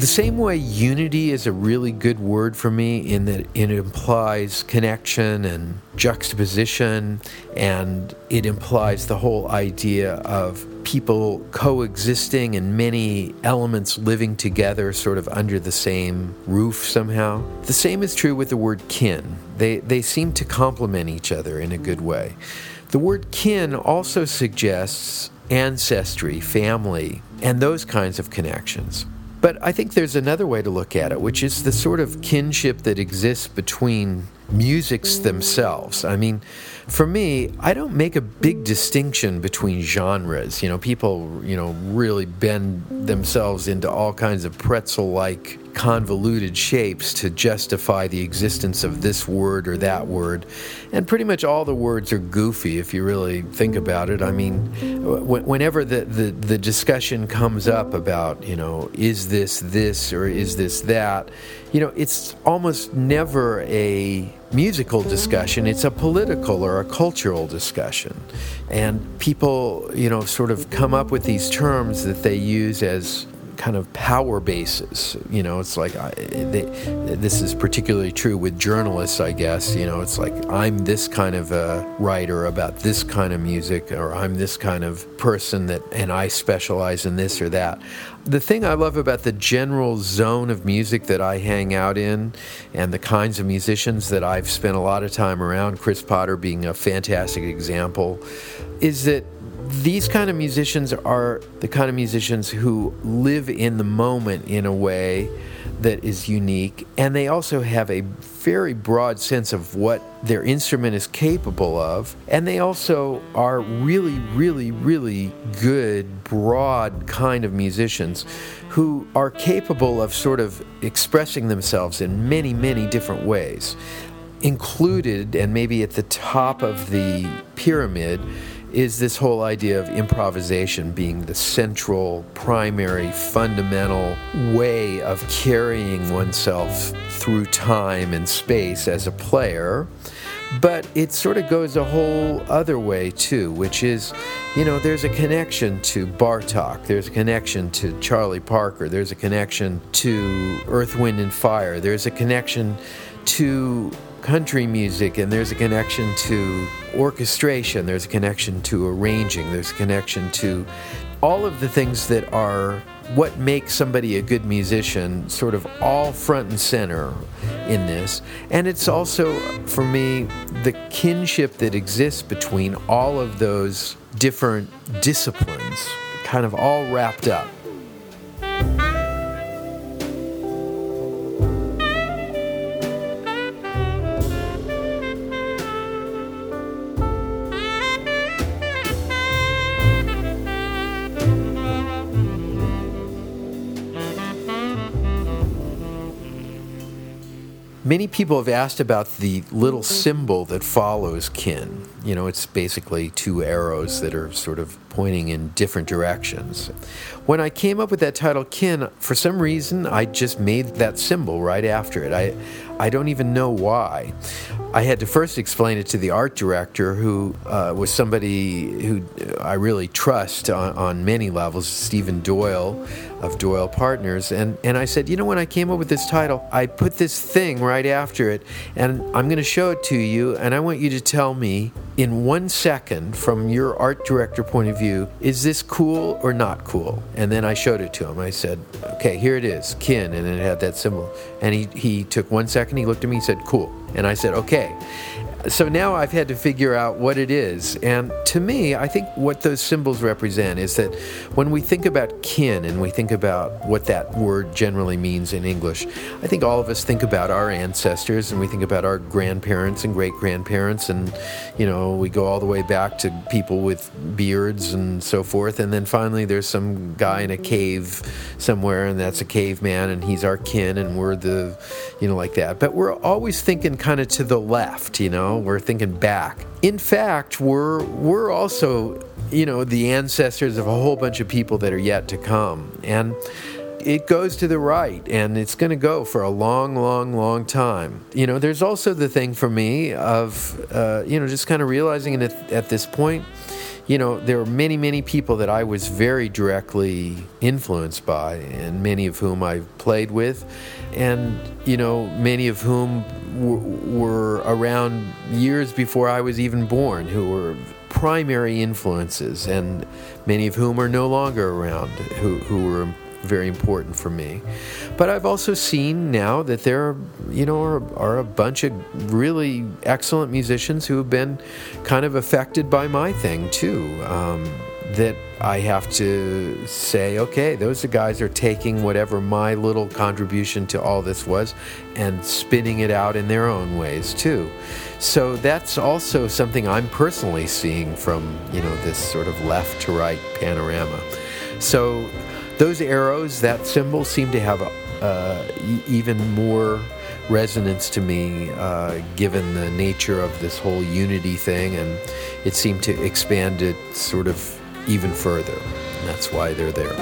The same way unity is a really good word for me in that it implies connection and juxtaposition, and it implies the whole idea of people coexisting and many elements living together sort of under the same roof somehow. The same is true with the word kin. They, they seem to complement each other in a good way. The word kin also suggests ancestry, family, and those kinds of connections. But I think there's another way to look at it, which is the sort of kinship that exists between musics themselves. I mean, for me, I don't make a big distinction between genres. You know, people, you know, really bend themselves into all kinds of pretzel like convoluted shapes to justify the existence of this word or that word. And pretty much all the words are goofy if you really think about it. I mean, whenever the, the, the discussion comes up about, you know, is this this or is this that, you know, it's almost never a musical discussion, it's a political or a cultural discussion. And people, you know, sort of come up with these terms that they use as kind of power bases. You know, it's like I, they, this is particularly true with journalists, I guess. You know, it's like I'm this kind of a writer about this kind of music, or I'm this kind of person that, and I specialize in this or that. The thing I love about the general zone of music that I hang out in, and the kinds of musicians that I've spent a lot of time around, Chris Potter being a fantastic example, is that these kind of musicians are the kind of musicians who live in the moment in a way that is unique, and they also have a very broad sense of what their instrument is capable of, and they also are really, really, really good, broad kind of musicians who are capable of sort of expressing themselves in many, many different ways. Included, and maybe at the top of the pyramid, is this whole idea of improvisation being the central, primary, fundamental way of carrying oneself through time and space as a player. But it sort of goes a whole other way too, which is, you know, there's a connection to Bartok, there's a connection to Charlie Parker, there's a connection to Earth, Wind, and Fire, there's a connection to country music, and there's a connection to orchestration, there's a connection to arranging, there's a connection to all of the things that are what makes somebody a good musician, sort of all front and center in this. And it's also, for me, the kinship that exists between all of those different disciplines, kind of all wrapped up. Many people have asked about the little symbol that follows kin. You know, it's basically two arrows that are sort of pointing in different directions. When I came up with that title, Kin, for some reason, I just made that symbol right after it. I, I don't even know why. I had to first explain it to the art director, who uh, was somebody who I really trust on, on many levels, Stephen Doyle of Doyle Partners. And, and I said, you know, when I came up with this title, I put this thing right after it, and I'm going to show it to you, and I want you to tell me in one second, from your art director point of view, is this cool or not cool? And then I showed it to him. I said, okay, here it is, kin, and it had that symbol. And he, he took one second, he looked at me, he said, cool. And I said, okay. So now I've had to figure out what it is. And to me, I think what those symbols represent is that when we think about kin and we think about what that word generally means in English, I think all of us think about our ancestors and we think about our grandparents and great grandparents. And, you know, we go all the way back to people with beards and so forth. And then finally, there's some guy in a cave somewhere, and that's a caveman, and he's our kin, and we're the, you know, like that. But we're always thinking kind of to the left, you know we're thinking back. In fact, we're we're also, you know, the ancestors of a whole bunch of people that are yet to come. And it goes to the right and it's going to go for a long long long time you know there's also the thing for me of uh, you know just kind of realizing at, at this point you know, there are many, many people that I was very directly influenced by, and many of whom I played with, and, you know, many of whom were around years before I was even born, who were primary influences, and many of whom are no longer around, who, who were very important for me. But I've also seen now that there, you know, are, are, a bunch of really excellent musicians who have been kind of affected by my thing too. Um, that I have to say, okay, those guys are taking whatever my little contribution to all this was and spinning it out in their own ways too. So that's also something I'm personally seeing from, you know, this sort of left to right panorama. So those arrows, that symbol, seem to have uh, even more resonance to me, uh, given the nature of this whole unity thing, and it seemed to expand it sort of even further. And that's why they're there.